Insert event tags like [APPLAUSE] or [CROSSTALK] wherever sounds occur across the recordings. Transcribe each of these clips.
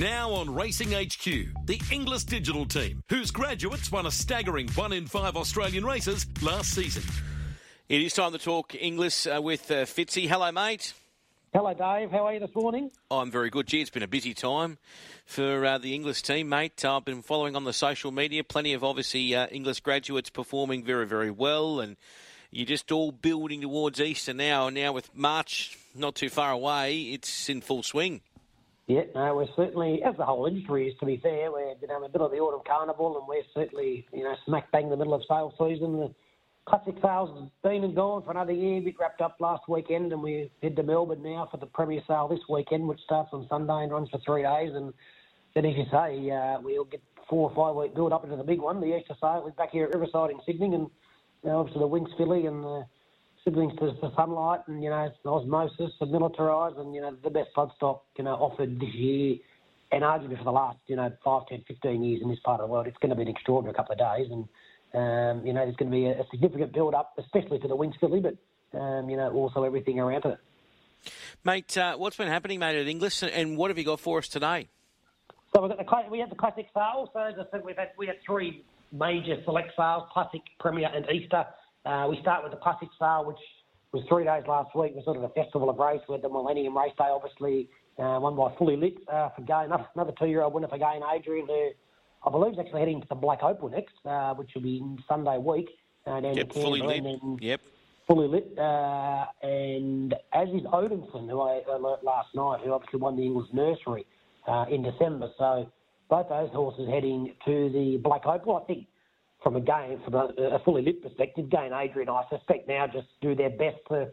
Now on Racing HQ, the Inglis digital team, whose graduates won a staggering one in five Australian races last season. It is time to talk Inglis uh, with uh, Fitzy. Hello, mate. Hello, Dave. How are you this morning? I'm very good. Gee, it's been a busy time for uh, the Inglis team, mate. I've been following on the social media. Plenty of obviously uh, Inglis graduates performing very, very well, and you're just all building towards Easter now. And now with March not too far away, it's in full swing. Yeah, no, we're certainly, as the whole industry is, to be fair, we're you know, in the middle of the autumn carnival, and we're certainly, you know, smack bang in the middle of sales season. The classic sales has been and gone for another year. It wrapped up last weekend, and we head to Melbourne now for the premier sale this weekend, which starts on Sunday and runs for three days. And then, as you say, uh, we'll get four or five week build up into the big one, the Easter sale. We're back here at Riverside in Sydney, and you obviously the Winx filly and the siblings to, to Sunlight and, you know, Osmosis and Militarise and, you know, the best bloodstock, you know, offered this year and arguably for the last, you know, 5, 10, 15 years in this part of the world. It's going to be an extraordinary couple of days and, um, you know, there's going to be a, a significant build-up, especially to the Winx filly, but, um, you know, also everything around it. Mate, uh, what's been happening, mate, at Inglis, and what have you got for us today? So we've got the, we had the classic sale. So as I said, we've had we had three major select sales: classic, premier, and Easter. Uh, we start with the classic sale, which was three days last week. It was sort of a festival of race. We had the Millennium Race Day, obviously, uh, won by Fully Lit uh, for Gain, another two-year-old winner for Gai and Adrian, who I believe is actually heading to the Black Opal next, uh, which will be in Sunday week. Uh, down yep, fully lit. Then, yep. Fully lit. Uh, and as is Odinson, who I learnt last night, who obviously won the Inglis Nursery uh, in December. So both those horses heading to the Black Opal. I think from a game, from a, a fully lit perspective, Gai and Adrian, I suspect now just do their best to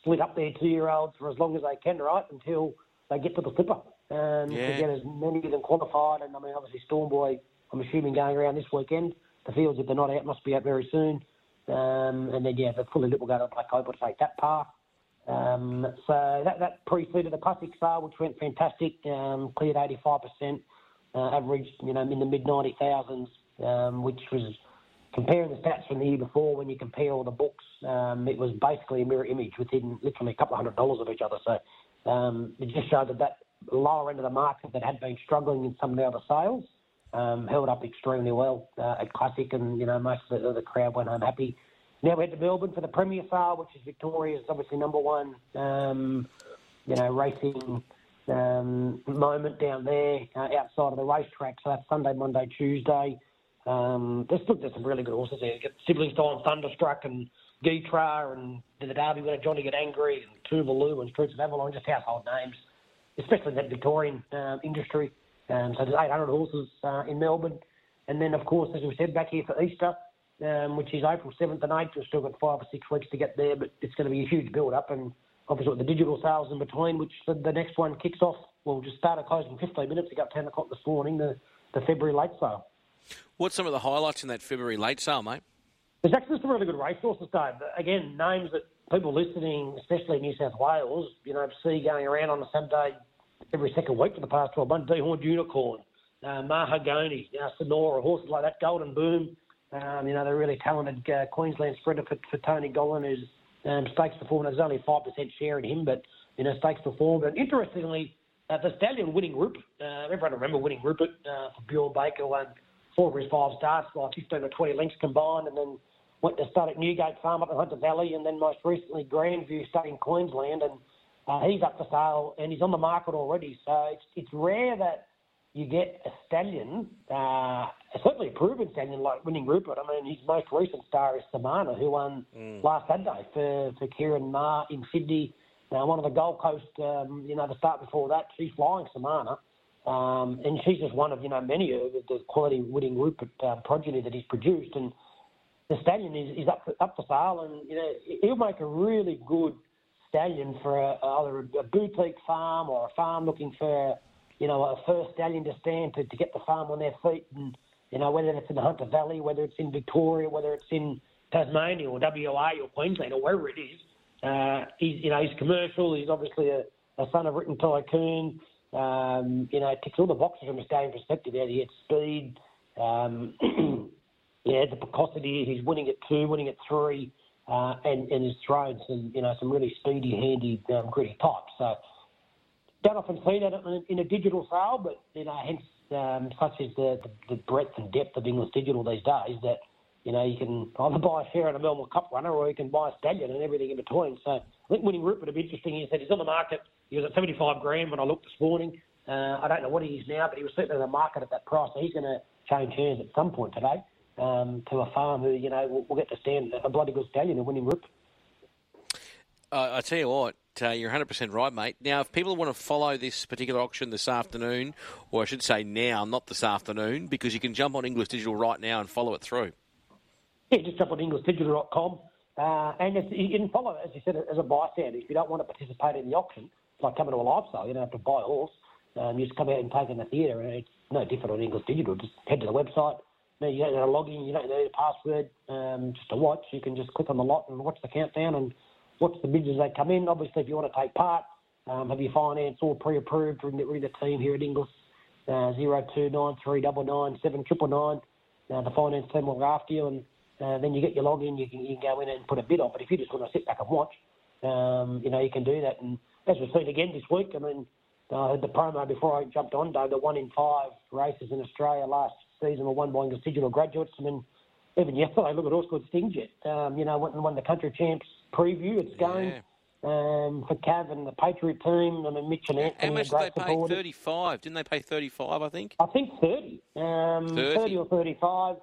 split up their two-year-olds for as long as they can, right, until they get to the slipper. Um, Yeah. To get as many of them qualified, and I mean, obviously Stormboy, I'm assuming going around this weekend. The fields, if they're not out, must be out very soon. Um, and then yeah, the fully lit will go to Black Opal to take that path. Um, so that, that preceded the classic sale, which went fantastic, um, cleared 85%, uh, averaged, you know, in the mid 90,000s, um, which was comparing the stats from the year before when you compare all the books, um, it was basically a mirror image within literally a couple of hundred dollars of each other. So um, it just showed that that lower end of the market that had been struggling in some of the other sales um, held up extremely well uh, at Classic, and you know most of the, the crowd went home happy. Now we head to Melbourne for the Premier Sale, which is Victoria's obviously number one, um, you know, racing um, moment down there uh, outside of the racetrack. So that's Sunday, Monday, Tuesday. Um, there's, look, there's some really good horses there. You get Siblings Time, Thunderstruck, and Geetra, and the Derby winner Johnny Get Angry, and Tuvalu, and Streets of Avalon, just household names, especially in that Victorian uh, industry. Um, so there's 800 horses uh, in Melbourne. And then, of course, as we said, back here for Easter, um, which is April 7th and 8th. We've still got five or six weeks to get there, but it's going to be a huge build-up. And obviously with the digital sales in between, which the, the next one kicks off, we'll just start at closing 15 minutes ago, 10 o'clock this morning, the, the February late sale. What's some of the highlights in that February late sale, mate? There's actually some really good racehorses, Dave. Again, names that people listening, especially in New South Wales, you know, see going around on a Sunday every second week for the past 12 months. Dehorned Unicorn, uh, Mahagoni, uh, Sonora, horses like that, Golden Boom. Um, you know, they're really talented uh, Queensland sprinter for, for Tony Gollan, who's um, stakes performed. There's only 5% share in him, but, you know, stakes performed. And interestingly, uh, the stallion winning Rupert, uh, everyone remember winning Rupert uh, for Bjorn Baker, won four five starts, like 15 or 20 lengths combined, and then went to start at Newgate Farm up in Hunter Valley, and then most recently Grandview State in Queensland, and uh, he's up for sale and he's on the market already. So it's it's rare that you get a stallion, uh, certainly a proven stallion like winning Rupert. I mean, his most recent star is Samana, who won last Saturday for for Kieran Ma in Sydney. Uh, one of the Gold Coast, um, you know, the start before that, she's flying Samana. Um, and she's just one of, you know, many of the quality winning Rupert uh, progeny that he's produced. And the stallion is, is up, for, up for sale, and, you know, he'll make a really good stallion for a, either a boutique farm or a farm looking for, you know, a first stallion to stand to, to get the farm on their feet. And, you know, whether it's in the Hunter Valley, whether it's in Victoria, whether it's in Tasmania or WA or Queensland or wherever it is, uh, he's, you know, he's commercial. He's obviously a, a son of Written Tycoon. Um, you know, it ticks all the boxes from a stallion perspective. He had speed. Um, [CLEARS THROAT] yeah, the precocity. He's winning at two, winning at three, uh, and and has thrown some, you know, some really speedy, handy, um, gritty types. So don't often see that in a digital sale, but you know, hence um, such is the, the, the breadth and depth of Inglis digital these days that you know you can either [LAUGHS] buy a share in a Melbourne Cup runner or you can buy a stallion and everything in between. So I think winning Rupert would be interesting. He said he's on the market. He was at 75 grand when I looked this morning. Uh, I don't know what he is now, but he was certainly in the market at that price. So he's going to change hands at some point today um, to a farm who you know will, will get to stand a bloody good stallion and winning Rupert. Uh, I tell you what, uh, you're 100% right, mate. Now, if people want to follow this particular auction this afternoon, or I should say now, not this afternoon, because you can jump on Inglis Digital right now and follow it through. Yeah, just jump on inglisdigital.com. Uh, and you can follow, as you said, as a bystander. If you don't want to participate in the auction, like coming to a live sale. You don't have to buy a horse. Um, you just come out and take in the theatre, and it's no different on Inglis Digital. Just head to the website. You don't need to log in. You don't need a password um, just to watch. You can just click on the lot and watch the countdown and What's the bids as they come in? Obviously, if you want to take part, um, have your finance all pre-approved, the, ring the team here at Inglis, uh, 0293999799. Uh, the finance team will go after you, and uh, then you get your login. You can, you can go in and put a bid on. But if you just want to sit back and watch, um, you know, you can do that. And as we've seen again this week, I mean, I heard the promo before I jumped on, Dave, the one in five races in Australia last season were won by Digital graduates. I mean, even yesterday, look at Good Stingjet. Um, you know, went and won the country champs preview. It's going yeah. um, for Cav and the Patriot team. I mean, Mitch and Anthony. How much did they pay? Thirty-five. Didn't they pay thirty-five? I think. I think thirty. Um, 30. 30 or thirty-five.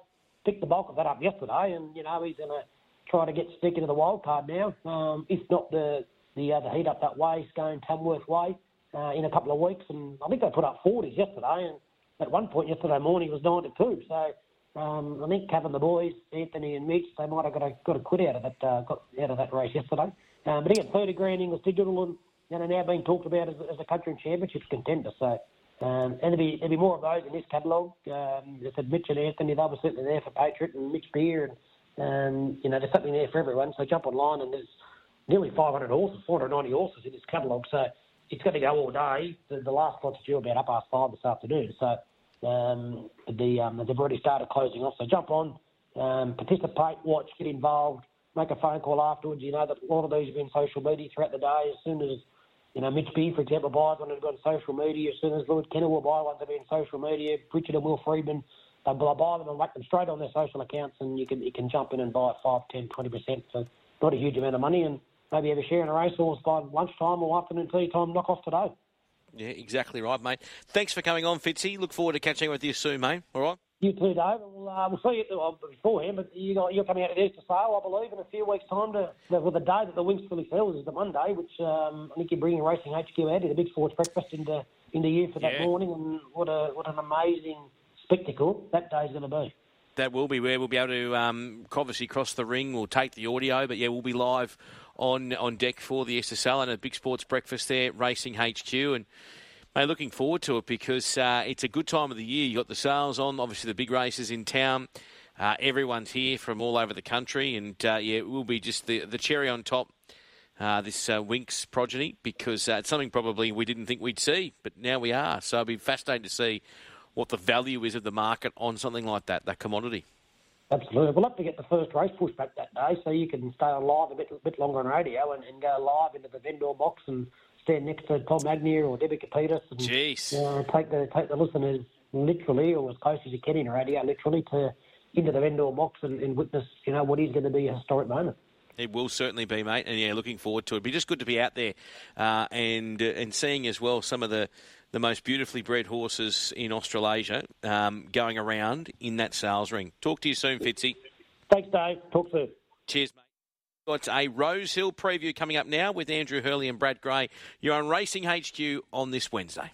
Picked the bulk of that up yesterday, and you know he's going to try to get stick into the wild card now. Um, if not the the uh, the heat up that way, going Tamworth way uh, in a couple of weeks, and I think they put up forties yesterday, and at one point yesterday morning it was nine to two. So um, I think Kevin, the boys, Anthony and Mitch, they might have got a got a quid out of that uh, got out of that race yesterday. Um, but again, 30 grand Inglis Digital and you know, now being talked about as, as a country and championship contender. So um, and there'll be there'll be more of those in this catalogue. Um, said Mitch and Anthony, they were certainly there for Patriot and Mitch Beer, and um, you know there's something there for everyone. So jump online and there's nearly 500 horses, 490 horses in this catalogue. So it's going to go all day. The, the last lot's due about up past five this afternoon. So um, the um, they've already started closing off. So jump on, um, participate, watch, get involved, make a phone call afterwards. You know that a lot of these have been social media throughout the day. As soon as you know Mitch B, for example, buys one and got social media. As soon as Lord Kenner will buy ones that have been social media, Richard and Will Freedman, they'll buy them and whack them straight on their social accounts, and you can you can jump in and buy 5, 10, 20 percent for not a huge amount of money, and maybe have a share in a racehorse by lunchtime or afternoon tea time. Knock off today. Yeah, exactly right, mate. Thanks for coming on, Fitzy. Look forward to catching up with you soon, mate. All right. You too, Dave. We'll, uh, we'll see you well, beforehand, but you got, you're coming out of Easter sale, I believe, in a few weeks' time to well, the day that the Winx Filly Fields is the Monday, which um, I think you're bringing Racing HQ out to the big sports breakfast into into you for that yeah. morning, and what a what an amazing spectacle that day's going to be. That will be where we'll be able to um, obviously cross the ring. We'll take the audio, but yeah, we'll be live on on deck for the SSL and a big sports breakfast there, Racing HQ, and Mate, looking forward to it because uh, it's a good time of the year. You've got the sales on, obviously the big races in town. Uh, everyone's here from all over the country, and uh, yeah, it will be just the, the cherry on top. Uh, this uh, Winx progeny because uh, it's something probably we didn't think we'd see, but now we are. So it'll be fascinating to see what the value is of the market on something like that, that commodity. Absolutely. We'll have to get the first race pushed back that day so you can stay on live a bit, a bit longer on radio and, and go live into the vendor box and stand next to Tom Agnew or Debbie Kepitis and Jeez. Uh, take the take the listeners literally or as close as you can in radio, literally to into the vendor box and, and witness, you know, what is going to be a historic moment. It will certainly be, mate, and yeah, looking forward to it. It'd be just good to be out there uh, and uh, and seeing as well some of the, the most beautifully bred horses in Australasia um, going around in that sales ring. Talk to you soon, Fitzy. Thanks, Dave. Talk soon. Cheers, mate. Got a Rosehill preview coming up now with Andrew Hurley and Brad Gray. You're on Racing HQ on this Wednesday.